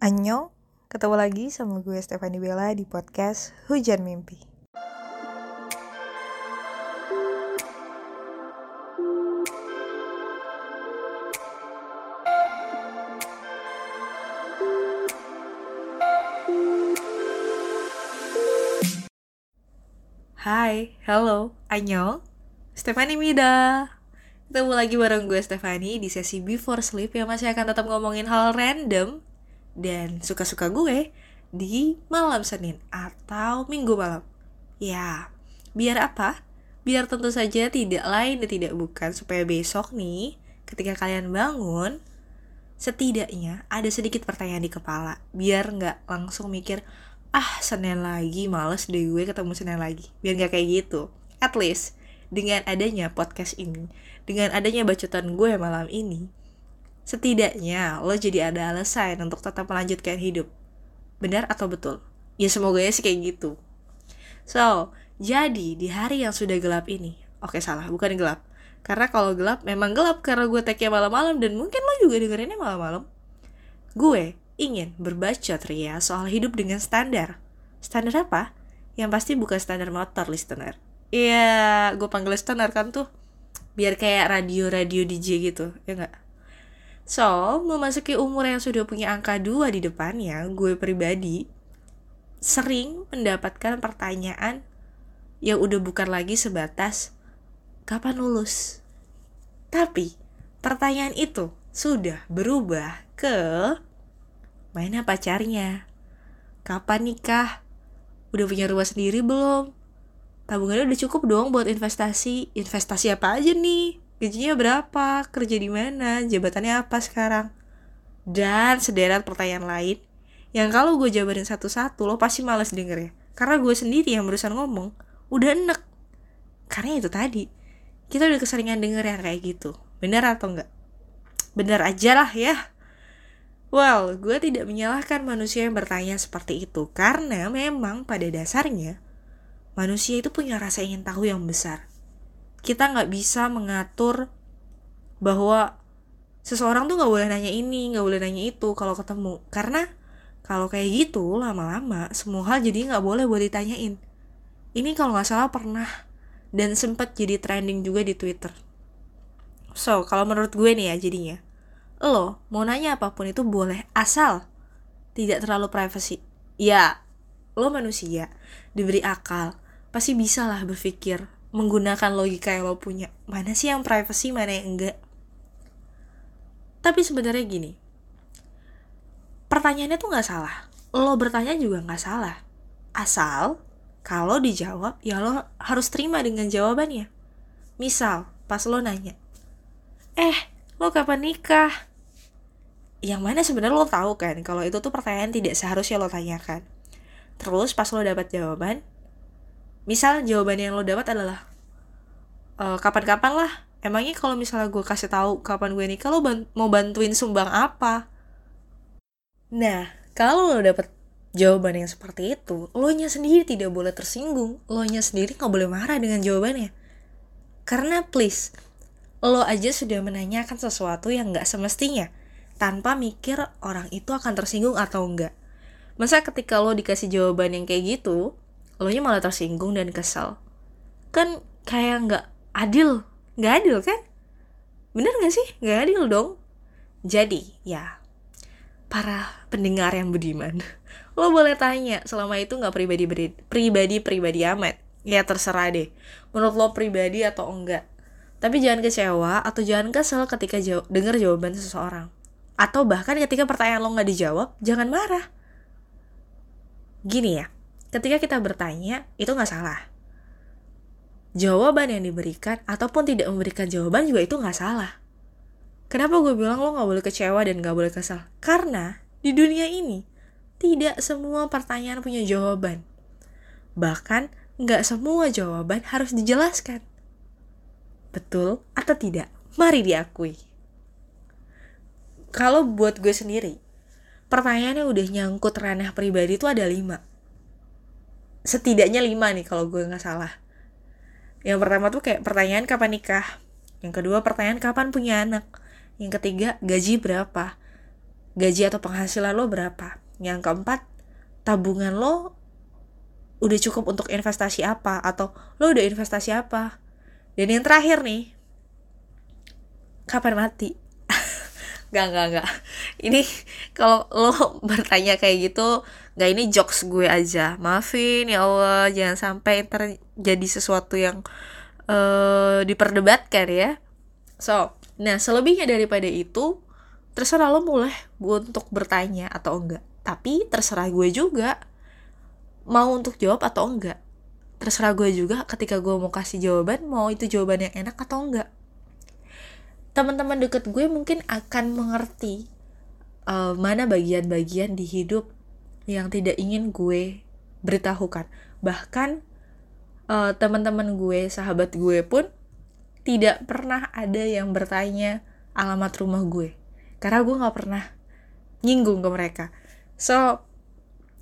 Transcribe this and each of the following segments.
Annyeong, ketemu lagi sama gue Stefani Bella di podcast Hujan Mimpi. Hai, hello, Annyeong, Stefani Mida. Ketemu lagi bareng gue Stefani di sesi Before Sleep yang masih akan tetap ngomongin hal random dan suka-suka gue di malam Senin atau Minggu malam. Ya, biar apa? Biar tentu saja tidak lain dan tidak bukan supaya besok nih ketika kalian bangun setidaknya ada sedikit pertanyaan di kepala biar nggak langsung mikir ah Senin lagi males deh gue ketemu Senin lagi biar nggak kayak gitu at least dengan adanya podcast ini dengan adanya bacotan gue malam ini setidaknya lo jadi ada alasan untuk tetap melanjutkan hidup. Benar atau betul? Ya semoga ya sih kayak gitu. So jadi di hari yang sudah gelap ini oke salah bukan gelap. Karena kalau gelap memang gelap karena gue tag malam-malam dan mungkin lo juga dengerinnya malam-malam. Gue ingin berbacot ria soal hidup dengan standar. Standar apa? Yang pasti bukan standar motor listener. Iya, gue panggil standar kan tuh. Biar kayak radio-radio DJ gitu, ya nggak? So, memasuki umur yang sudah punya angka 2 di depannya, gue pribadi sering mendapatkan pertanyaan yang udah bukan lagi sebatas kapan lulus. Tapi, pertanyaan itu sudah berubah ke mana pacarnya? Kapan nikah? Udah punya rumah sendiri belum? tabungannya udah cukup dong buat investasi investasi apa aja nih gajinya berapa? Kerja di mana? Jabatannya apa sekarang? Dan sederet pertanyaan lain yang kalau gue jabarin satu-satu lo pasti males denger ya karena gue sendiri yang berusaha ngomong udah enek. Karena itu tadi kita udah keseringan denger yang kayak gitu. Bener atau enggak? Bener aja lah ya. Well, gue tidak menyalahkan manusia yang bertanya seperti itu. Karena memang pada dasarnya manusia itu punya rasa ingin tahu yang besar. Kita nggak bisa mengatur bahwa seseorang tuh nggak boleh nanya ini, nggak boleh nanya itu kalau ketemu. Karena kalau kayak gitu lama-lama semua hal jadi nggak boleh buat ditanyain. Ini kalau nggak salah pernah dan sempat jadi trending juga di Twitter. So, kalau menurut gue nih ya jadinya, lo mau nanya apa pun itu boleh asal tidak terlalu privacy. Ya, lo manusia, diberi akal, pasti bisa lah berpikir menggunakan logika yang lo punya. Mana sih yang privacy mana yang enggak? Tapi sebenarnya gini pertanyaannya tuh nggak salah. Lo bertanya juga nggak salah. Asal kalau dijawab ya lo harus terima dengan jawabannya. Misal pas lo nanya eh lo kapan nikah? Yang mana sebenarnya lo tahu kan kalau itu tuh pertanyaan tidak seharusnya lo tanyakan. Terus pas lo dapat jawaban misal jawaban yang lo dapat adalah e, kapan-kapan lah. Emangnya kalau misalnya gue kasih tahu kapan gue nikah lo ban mau bantuin sumbang apa? Nah kalau lo dapet jawaban yang seperti itu lo nya sendiri tidak boleh tersinggung. Lo nya sendiri nggak boleh marah dengan jawabannya. Karena please lo aja sudah menanyakan sesuatu yang nggak semestinya tanpa mikir orang itu akan tersinggung atau enggak masa ketika lo dikasih jawaban yang kayak gitu lo nya malah tersinggung dan kesel. Kan kayak nggak adil. Nggak adil kan? Bener nggak sih? Nggak adil dong. Jadi ya para pendengar yang budiman lo boleh tanya selama itu nggak pribadi pribadi pribadi amat? Ya terserah deh. Menurut lo pribadi atau enggak. Tapi jangan kecewa atau jangan kesel ketika jawab, dengar jawaban seseorang. Atau bahkan ketika pertanyaan lo nggak dijawab jangan marah. Gini ya ketika kita bertanya itu nggak salah. Jawaban yang diberikan ataupun tidak memberikan jawaban juga itu nggak salah. Kenapa gue bilang lo nggak boleh kecewa dan nggak boleh kesal karena di dunia ini tidak semua pertanyaan punya jawaban. Bahkan nggak semua jawaban harus dijelaskan. Betul atau tidak? Mari diakui. Kalau buat gue sendiri pertanyaan yang udah nyangkut ranah pribadi itu ada lima setidaknya lima nih kalau gue nggak salah. Yang pertama tuh kayak pertanyaan kapan nikah. Yang kedua pertanyaan kapan punya anak. Yang ketiga gaji berapa? Gaji atau penghasilan lo berapa? Yang keempat tabungan lo udah cukup untuk investasi apa? Atau lo udah investasi apa? Dan yang terakhir nih kapan mati? Gak, gak, gak. Ini kalau lo bertanya kayak gitu, gak ini jokes gue aja. Maafin ya Allah, jangan sampai terjadi sesuatu yang uh, diperdebatkan ya. So, nah selebihnya daripada itu, terserah lo mulai untuk bertanya atau enggak. Tapi terserah gue juga mau untuk jawab atau enggak. Terserah gue juga ketika gue mau kasih jawaban, mau itu jawaban yang enak atau enggak teman-teman deket gue mungkin akan mengerti uh, mana bagian-bagian di hidup yang tidak ingin gue beritahukan. Bahkan uh, teman-teman gue sahabat gue pun tidak pernah ada yang bertanya alamat rumah gue. Karena gue nggak pernah nyinggung ke mereka. So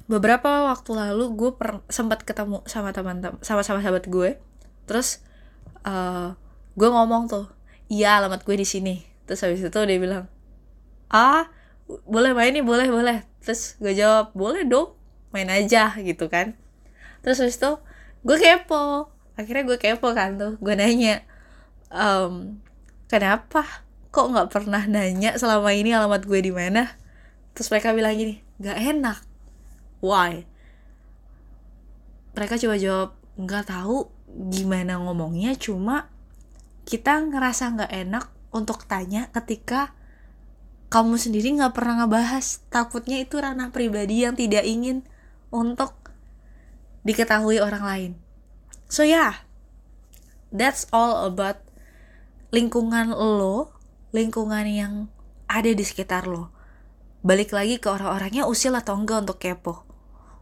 beberapa waktu lalu gue sempat ketemu sama teman-teman sama sama sahabat gue. Terus uh, gue ngomong tuh iya alamat gue di sini. Terus habis itu dia bilang ah boleh main nih boleh boleh terus gue jawab boleh dong main aja gitu kan. Terus habis itu gue kepo. Akhirnya gue kepo kan tuh gue nanya um, kenapa kok nggak pernah nanya selama ini alamat gue di mana? Terus mereka bilang gini nggak enak. Why? Mereka coba jawab nggak tahu gimana ngomongnya cuma kita ngerasa nggak enak untuk tanya ketika kamu sendiri nggak pernah ngebahas. Takutnya itu ranah pribadi yang tidak ingin untuk diketahui orang lain. So yeah that's all about lingkungan lo lingkungan yang ada di sekitar lo. Balik lagi ke orang-orangnya usil atau enggak untuk kepo?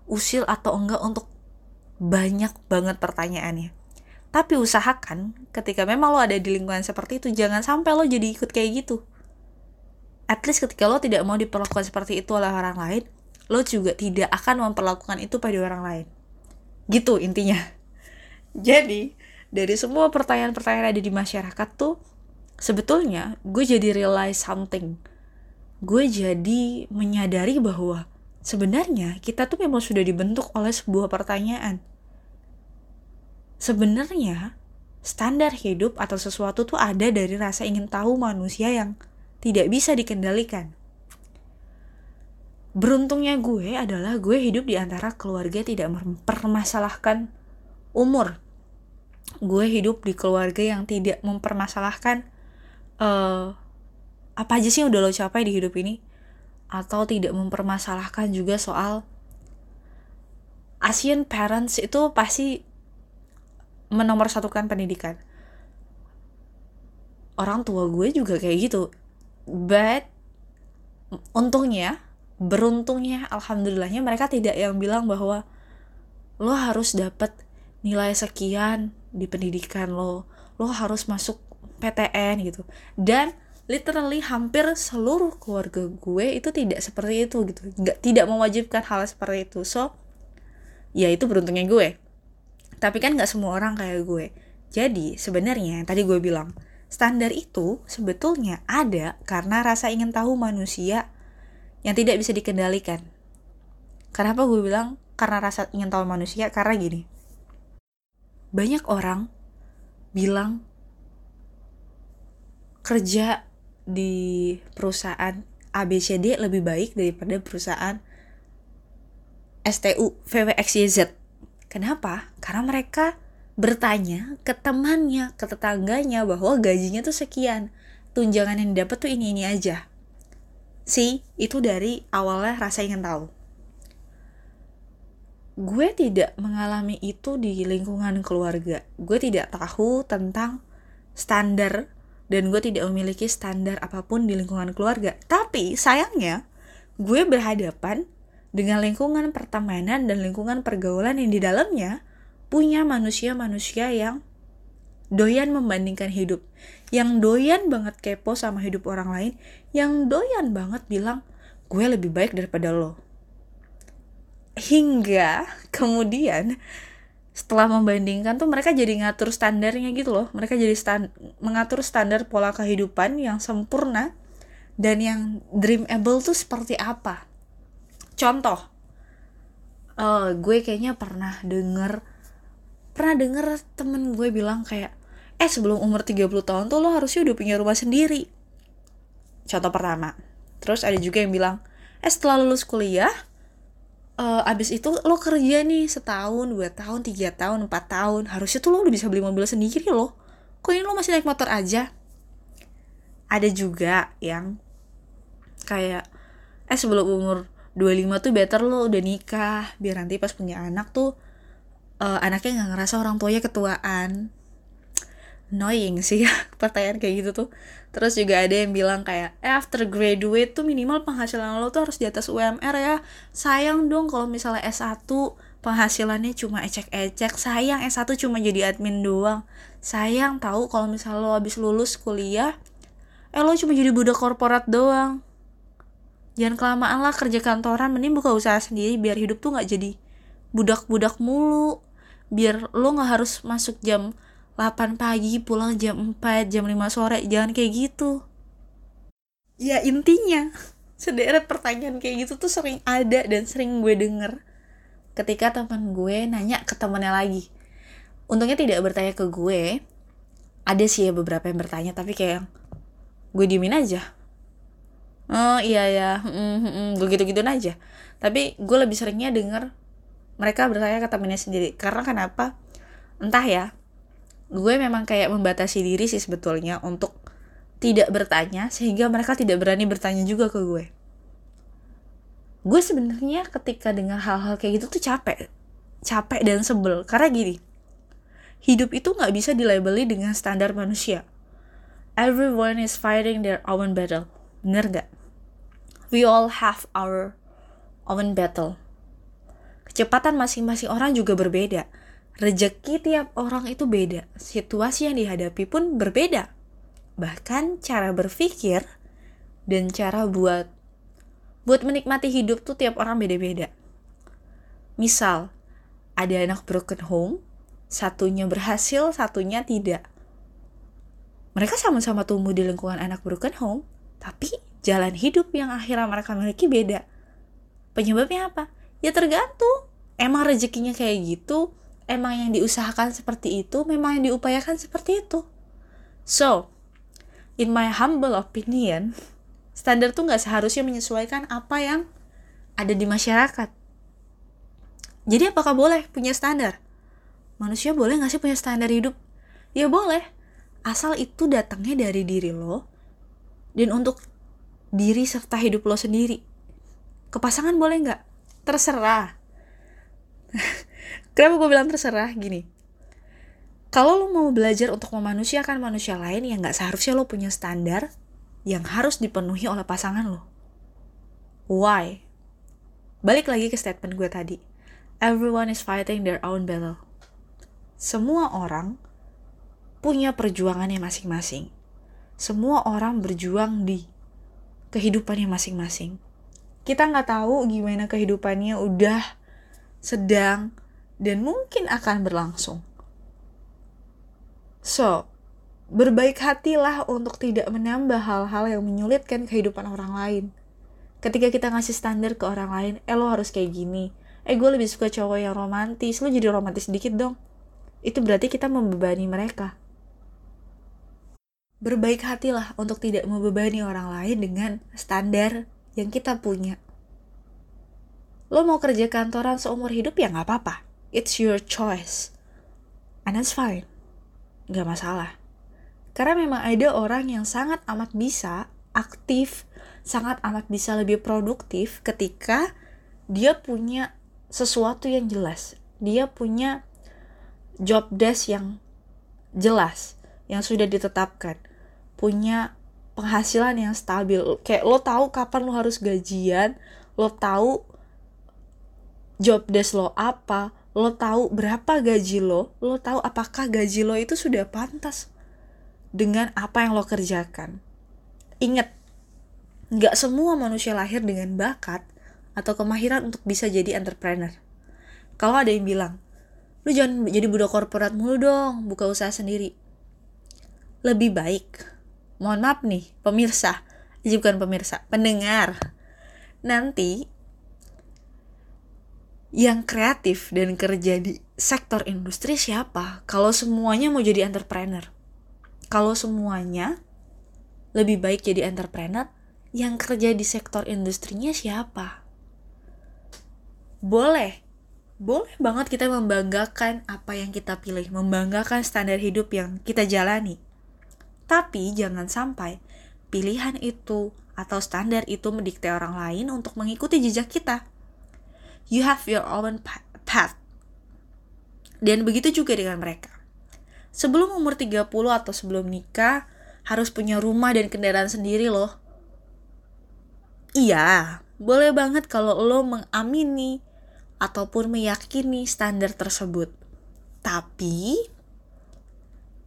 Usil atau enggak untuk banyak banget pertanyaannya? Tapi usahakan ketika memang lo ada di lingkungan seperti itu, jangan sampai lo jadi ikut kayak gitu. At least ketika lo tidak mau diperlakukan seperti itu oleh orang lain, lo juga tidak akan memperlakukan itu pada orang lain. Gitu intinya. Jadi, dari semua pertanyaan-pertanyaan ada di masyarakat tuh, sebetulnya gue jadi realize something. Gue jadi menyadari bahwa sebenarnya kita tuh memang sudah dibentuk oleh sebuah pertanyaan sebenarnya standar hidup atau sesuatu tuh ada dari rasa ingin tahu manusia yang tidak bisa dikendalikan. Beruntungnya gue adalah gue hidup di antara keluarga tidak mempermasalahkan umur. Gue hidup di keluarga yang tidak mempermasalahkan uh, apa aja sih yang udah lo capai di hidup ini atau tidak mempermasalahkan juga soal Asian parents itu pasti menomorsatukan pendidikan orang tua gue juga kayak gitu but untungnya beruntungnya alhamdulillahnya mereka tidak yang bilang bahwa lo harus dapat nilai sekian di pendidikan lo. Lo harus masuk PTN gitu. Dan literally hampir seluruh keluarga gue itu tidak seperti itu gitu. Nggak tidak mewajibkan hal seperti itu. So ya itu beruntungnya gue. Tapi kan gak semua orang kayak gue. Jadi sebenarnya tadi gue bilang, standar itu sebetulnya ada karena rasa ingin tahu manusia yang tidak bisa dikendalikan. Kenapa gue bilang karena rasa ingin tahu manusia? Karena gini, banyak orang bilang kerja di perusahaan ABCD lebih baik daripada perusahaan STU VWXYZ Kenapa? Karena mereka bertanya ke temannya, ke tetangganya bahwa gajinya tuh sekian. Tunjangan yang dapat tuh ini-ini aja. Si, itu dari awalnya rasa ingin tahu. Gue tidak mengalami itu di lingkungan keluarga. Gue tidak tahu tentang standar dan gue tidak memiliki standar apa pun di lingkungan keluarga. Tapi sayangnya, gue berhadapan dengan lingkungan pertemanan dan lingkungan pergaulan yang di dalamnya punya manusia-manusia yang doyan membandingkan hidup, yang doyan banget kepo sama hidup orang lain, yang doyan banget bilang gue lebih baik daripada lo. Hingga kemudian setelah membandingkan tuh mereka jadi ngatur standarnya gitu loh. Mereka jadi stand, mengatur standar pola kehidupan yang sempurna dan yang dreamable tuh seperti apa contoh uh, gue kayaknya pernah denger pernah denger temen gue bilang kayak eh sebelum umur 30 tahun tuh lo harusnya udah punya rumah sendiri. Contoh pertama. Terus ada juga yang bilang eh setelah lulus kuliah uh, abis itu lo kerja nih setahun dua tahun tiga tahun empat tahun harusnya tuh lo udah bisa beli mobil sendiri loh. Kok ini lo masih naik motor aja? Ada juga yang kayak eh sebelum umur 25 tuh better lo udah nikah biar nanti pas punya anak tuh uh, anaknya nggak ngerasa orang tuanya ketuaan. Annoying sih ya pertanyaan kayak gitu tuh. Terus juga ada yang bilang kayak eh, after graduate tuh minimal penghasilan lo tuh harus di atas UMR ya. Sayang dong kalau misalnya S1 penghasilannya cuma ecek-ecek. Sayang S1 cuma jadi admin doang. Sayang tahu kalau misalnya lo habis lulus kuliah eh lo cuma jadi budak korporat doang. Jangan kelamaan lah kerja kantoran mending buka usaha sendiri biar hidup tuh nggak jadi budak-budak mulu biar lo nggak harus masuk jam 8 pagi pulang jam 4 jam 5 sore jangan kayak gitu. Ya intinya sederet pertanyaan kayak gitu tuh sering ada dan sering gue denger. Ketika teman gue nanya ke temennya lagi. Untungnya tidak bertanya ke gue. Ada sih ya beberapa yang bertanya tapi kayak gue diemin aja. Oh iya ya mm, mm, gue gitu-gituin aja. Tapi gue lebih seringnya denger mereka bertanya ke temennya sendiri. Karena kenapa? Entah ya. Gue memang kayak membatasi diri sih sebetulnya untuk tidak bertanya sehingga mereka tidak berani bertanya juga ke gue. Gue sebenarnya ketika dengar hal-hal kayak gitu tuh capek. Capek dan sebel. Karena gini hidup itu nggak bisa dilabeli dengan standar manusia. Everyone is fighting their own battle. Bener gak we all have our own battle kecepatan masing-masing orang juga berbeda Rezeki tiap orang itu beda, situasi yang dihadapi pun berbeda. Bahkan cara berpikir dan cara buat buat menikmati hidup tuh tiap orang beda-beda. Misal, ada anak broken home, satunya berhasil, satunya tidak. Mereka sama-sama tumbuh di lingkungan anak broken home, tapi jalan hidup yang akhirnya mereka miliki beda. Penyebabnya apa? Ya tergantung. Emang rezekinya kayak gitu, emang yang diusahakan seperti itu, memang yang diupayakan seperti itu. So, in my humble opinion, standar tuh nggak seharusnya menyesuaikan apa yang ada di masyarakat. Jadi apakah boleh punya standar? Manusia boleh nggak sih punya standar hidup? Ya boleh, asal itu datangnya dari diri lo dan untuk diri serta hidup lo sendiri. Kepasangan boleh nggak? Terserah. Kenapa gue bilang terserah gini? Kalau lo mau belajar untuk memanusiakan manusia lain yang gak seharusnya lo punya standar yang harus dipenuhi oleh pasangan lo. Why? Balik lagi ke statement gue tadi. Everyone is fighting their own battle. Semua orang punya perjuangannya masing-masing. Semua orang berjuang di kehidupannya masing-masing. Kita nggak tahu gimana kehidupannya udah sedang dan mungkin akan berlangsung. So, berbaik hatilah untuk tidak menambah hal-hal yang menyulitkan kehidupan orang lain. Ketika kita ngasih standar ke orang lain, eh lo harus kayak gini. Eh gue lebih suka cowok yang romantis, lo jadi romantis sedikit dong. Itu berarti kita membebani mereka. Berbaik hatilah untuk tidak membebani orang lain dengan standar yang kita punya. Lo mau kerja kantoran seumur hidup ya nggak apa-apa It's your choice. And that's fine. Gak masalah. Karena memang ada orang yang sangat amat bisa aktif, sangat amat bisa lebih produktif ketika dia punya sesuatu yang jelas. Dia punya job desk yang jelas, yang sudah ditetapkan. Punya penghasilan yang stabil. Kayak lo tahu kapan lo harus gajian, lo tahu job desk lo apa, lo tahu berapa gaji lo, lo tahu apakah gaji lo itu sudah pantas dengan apa yang lo kerjakan. Ingat, nggak semua manusia lahir dengan bakat atau kemahiran untuk bisa jadi entrepreneur. Kalau ada yang bilang, lu jangan jadi budak korporat mulu dong, buka usaha sendiri. Lebih baik, mohon maaf nih, pemirsa, jadi bukan pemirsa pendengar nanti yang kreatif dan kerja di sektor industri siapa? Kalau semuanya mau jadi entrepreneur. Kalau semuanya lebih baik jadi entrepreneur yang kerja di sektor industrinya siapa? Boleh. Boleh banget kita membanggakan apa yang kita pilih membanggakan standar hidup yang kita jalani. Tapi jangan sampai pilihan itu atau standar itu mendikte orang lain untuk mengikuti jejak kita. You have your own path. Dan begitu juga dengan mereka. Sebelum umur 30 atau sebelum nikah, harus punya rumah dan kendaraan sendiri loh. Iya, boleh banget kalau lo mengamini ataupun meyakini standar tersebut. Tapi,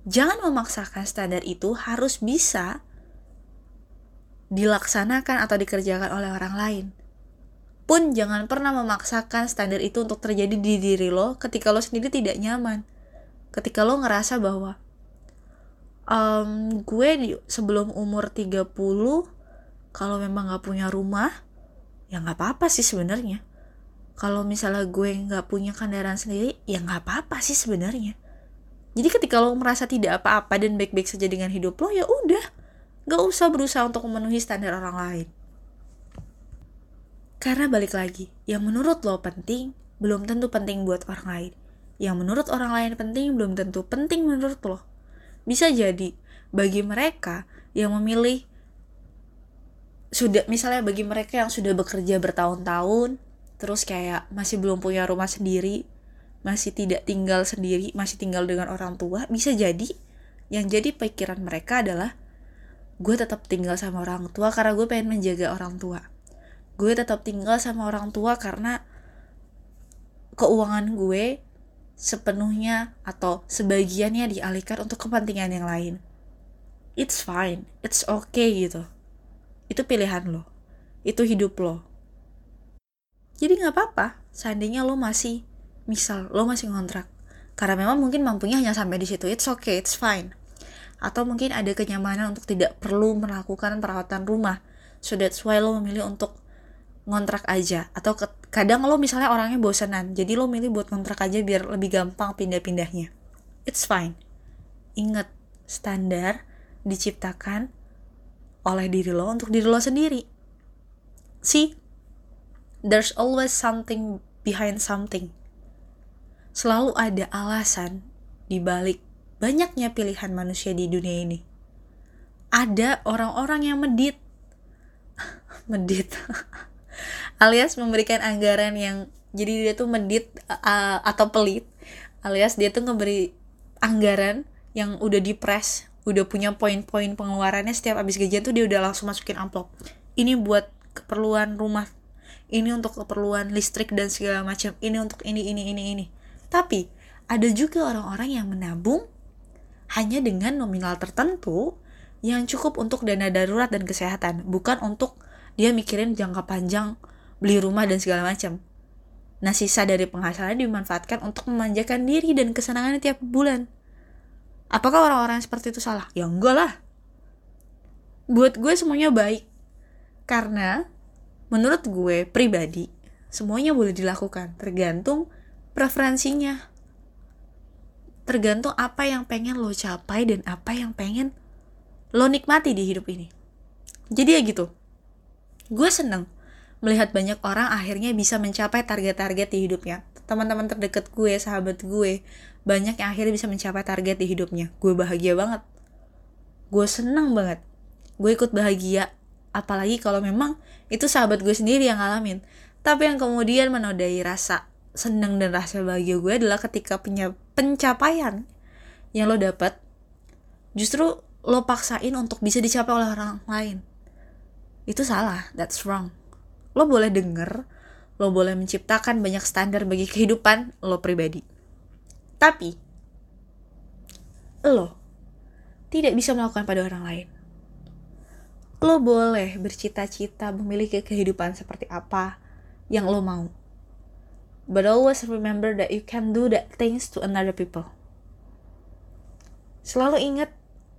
jangan memaksakan standar itu harus bisa dilaksanakan atau dikerjakan oleh orang lain. Pun jangan pernah memaksakan standar itu untuk terjadi di diri lo ketika lo sendiri tidak nyaman. Ketika lo ngerasa bahwa um, gue di, sebelum umur 30 kalau memang gak punya rumah ya nggak apa-apa sih sebenarnya. Kalau misalnya gue nggak punya kendaraan sendiri ya nggak apa-apa sih sebenarnya jadi ketika lo merasa tidak apa-apa dan baik-baik saja dengan hidup lo, ya udah, gak usah berusaha untuk memenuhi standar orang lain. Karena balik lagi, yang menurut lo penting, belum tentu penting buat orang lain. Yang menurut orang lain penting, belum tentu penting menurut lo. Bisa jadi, bagi mereka yang memilih sudah misalnya bagi mereka yang sudah bekerja bertahun-tahun terus kayak masih belum punya rumah sendiri masih tidak tinggal sendiri, masih tinggal dengan orang tua, bisa jadi yang jadi pikiran mereka adalah gue tetap tinggal sama orang tua karena gue pengen menjaga orang tua. Gue tetap tinggal sama orang tua karena keuangan gue sepenuhnya atau sebagiannya dialihkan untuk kepentingan yang lain. It's fine, it's okay gitu. Itu pilihan lo, itu hidup lo. Jadi nggak apa-apa, seandainya lo masih misal lo masih ngontrak karena memang mungkin mampunya hanya sampai di situ it's okay it's fine atau mungkin ada kenyamanan untuk tidak perlu melakukan perawatan rumah so that's why lo memilih untuk ngontrak aja atau ke, kadang lo misalnya orangnya bosanan jadi lo milih buat ngontrak aja biar lebih gampang pindah-pindahnya it's fine ingat standar diciptakan oleh diri lo untuk diri lo sendiri see there's always something behind something selalu ada alasan di balik banyaknya pilihan manusia di dunia ini. Ada orang-orang yang medit. medit. alias memberikan anggaran yang jadi dia tuh medit uh, atau pelit alias dia tuh ngeberi anggaran yang udah dipres udah punya poin-poin pengeluarannya setiap habis gajian tuh dia udah langsung masukin amplop. Ini buat keperluan rumah ini untuk keperluan listrik dan segala macam ini untuk ini ini ini ini. Tapi ada juga orang-orang yang menabung hanya dengan nominal tertentu yang cukup untuk dana darurat dan kesehatan, bukan untuk dia mikirin jangka panjang beli rumah dan segala macam. Nah, sisa dari penghasilannya dimanfaatkan untuk memanjakan diri dan kesenangan tiap bulan. Apakah orang-orang seperti itu salah? Ya enggak lah. Buat gue semuanya baik. Karena menurut gue pribadi, semuanya boleh dilakukan, tergantung preferensinya tergantung apa yang pengen lo capai dan apa yang pengen lo nikmati di hidup ini jadi ya gitu gue seneng melihat banyak orang akhirnya bisa mencapai target-target di hidupnya. Teman-teman terdekat gue sahabat gue banyak yang akhirnya bisa mencapai target di hidupnya. Gue bahagia banget. Gue seneng banget. Gue ikut bahagia. Apalagi kalau memang itu sahabat gue sendiri yang ngalamin. Tapi yang kemudian menodai rasa seneng dan rasa bahagia gue adalah ketika punya pencapaian yang lo dapat justru lo paksain untuk bisa dicapai oleh orang lain. Itu salah. That's wrong lo boleh denger lo boleh menciptakan banyak standar bagi kehidupan lo pribadi. Tapi lo tidak bisa melakukan pada orang lain. Lo boleh bercita-cita memiliki kehidupan seperti apa yang lo mau. But always remember that you can do that things to another people. Selalu ingat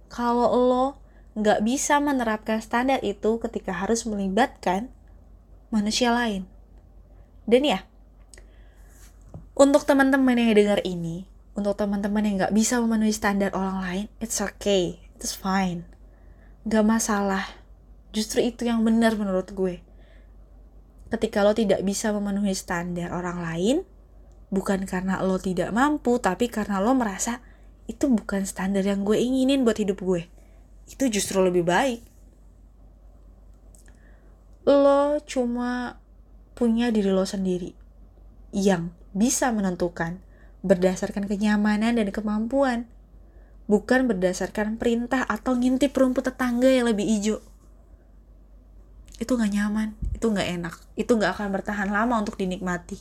kalau lo nggak bisa menerapkan standar itu ketika harus melibatkan manusia lain. Dan ya, untuk teman-teman yang dengar ini, untuk teman-teman yang nggak bisa memenuhi standar orang lain, it's okay, it's fine. Gak masalah. Justru itu yang benar menurut gue. Ketika lo tidak bisa memenuhi standar orang lain, bukan karena lo tidak mampu, tapi karena lo merasa itu bukan standar yang gue inginin buat hidup gue itu justru lebih baik lo cuma punya diri lo sendiri yang bisa menentukan berdasarkan kenyamanan dan kemampuan. Bukan berdasarkan perintah atau ngintip rumput tetangga yang lebih hijau. Itu gak nyaman itu gak enak itu gak akan bertahan lama untuk dinikmati.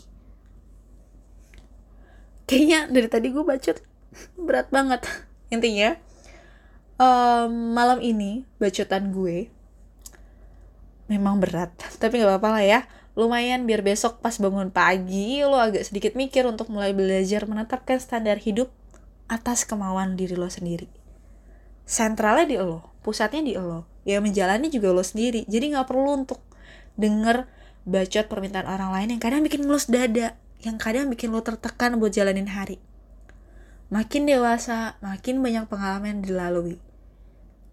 Kayaknya dari tadi gue bacot berat banget. Intinya um, malam ini bacotan gue memang berat tapi nggak apa-apa lah ya. Lumayan biar besok pas bangun pagi lo agak sedikit mikir untuk mulai belajar menetapkan standar hidup atas kemauan diri lo sendiri. Sentralnya di lo pusatnya di lo. Ya menjalani juga lo sendiri. Jadi nggak perlu untuk denger bacot permintaan orang lain yang kadang bikin ngelus dada yang kadang bikin lo tertekan buat jalanin hari. Makin dewasa makin banyak pengalaman dilalui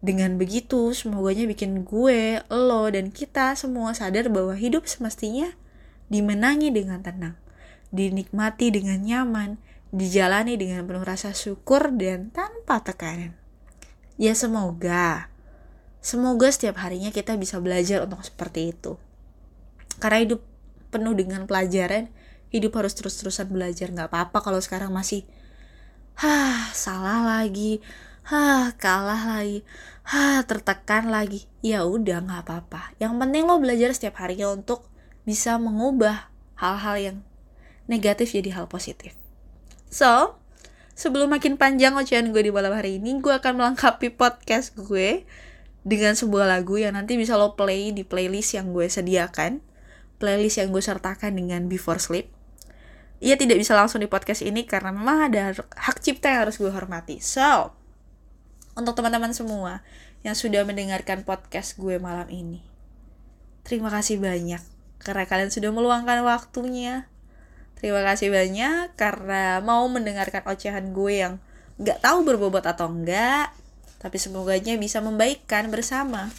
dengan begitu, semoganya bikin gue, lo, dan kita semua sadar bahwa hidup semestinya dimenangi dengan tenang, dinikmati dengan nyaman, dijalani dengan penuh rasa syukur dan tanpa tekanan. Ya semoga, semoga setiap harinya kita bisa belajar untuk seperti itu. Karena hidup penuh dengan pelajaran, hidup harus terus-terusan belajar. Gak apa-apa kalau sekarang masih, hah salah lagi, hah kalah lagi. Hah tertekan lagi. Ya udah nggak apa-apa. Yang penting lo belajar setiap harinya untuk bisa mengubah hal-hal yang negatif jadi hal positif. So sebelum makin panjang ocehan gue di malam hari ini gue akan melengkapi podcast gue dengan sebuah lagu yang nanti bisa lo play di playlist yang gue sediakan playlist yang gue sertakan dengan Before Sleep. Ia tidak bisa langsung di podcast ini karena memang ada hak cipta yang harus gue hormati. So untuk teman-teman semua yang sudah mendengarkan podcast gue malam ini. Terima kasih banyak karena kalian sudah meluangkan waktunya. Terima kasih banyak karena mau mendengarkan ocehan gue yang gak tahu berbobot atau enggak, tapi semoganya bisa membaikkan bersama.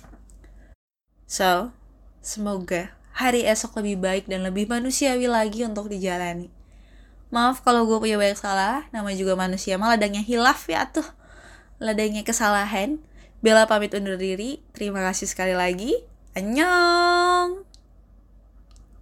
So, semoga hari esok lebih baik dan lebih manusiawi lagi untuk dijalani. Maaf kalau gue punya banyak salah, nama juga manusia malah adanya hilaf ya tuh ladanya kesalahan. Bella pamit undur diri. Terima kasih sekali lagi. Annyeong!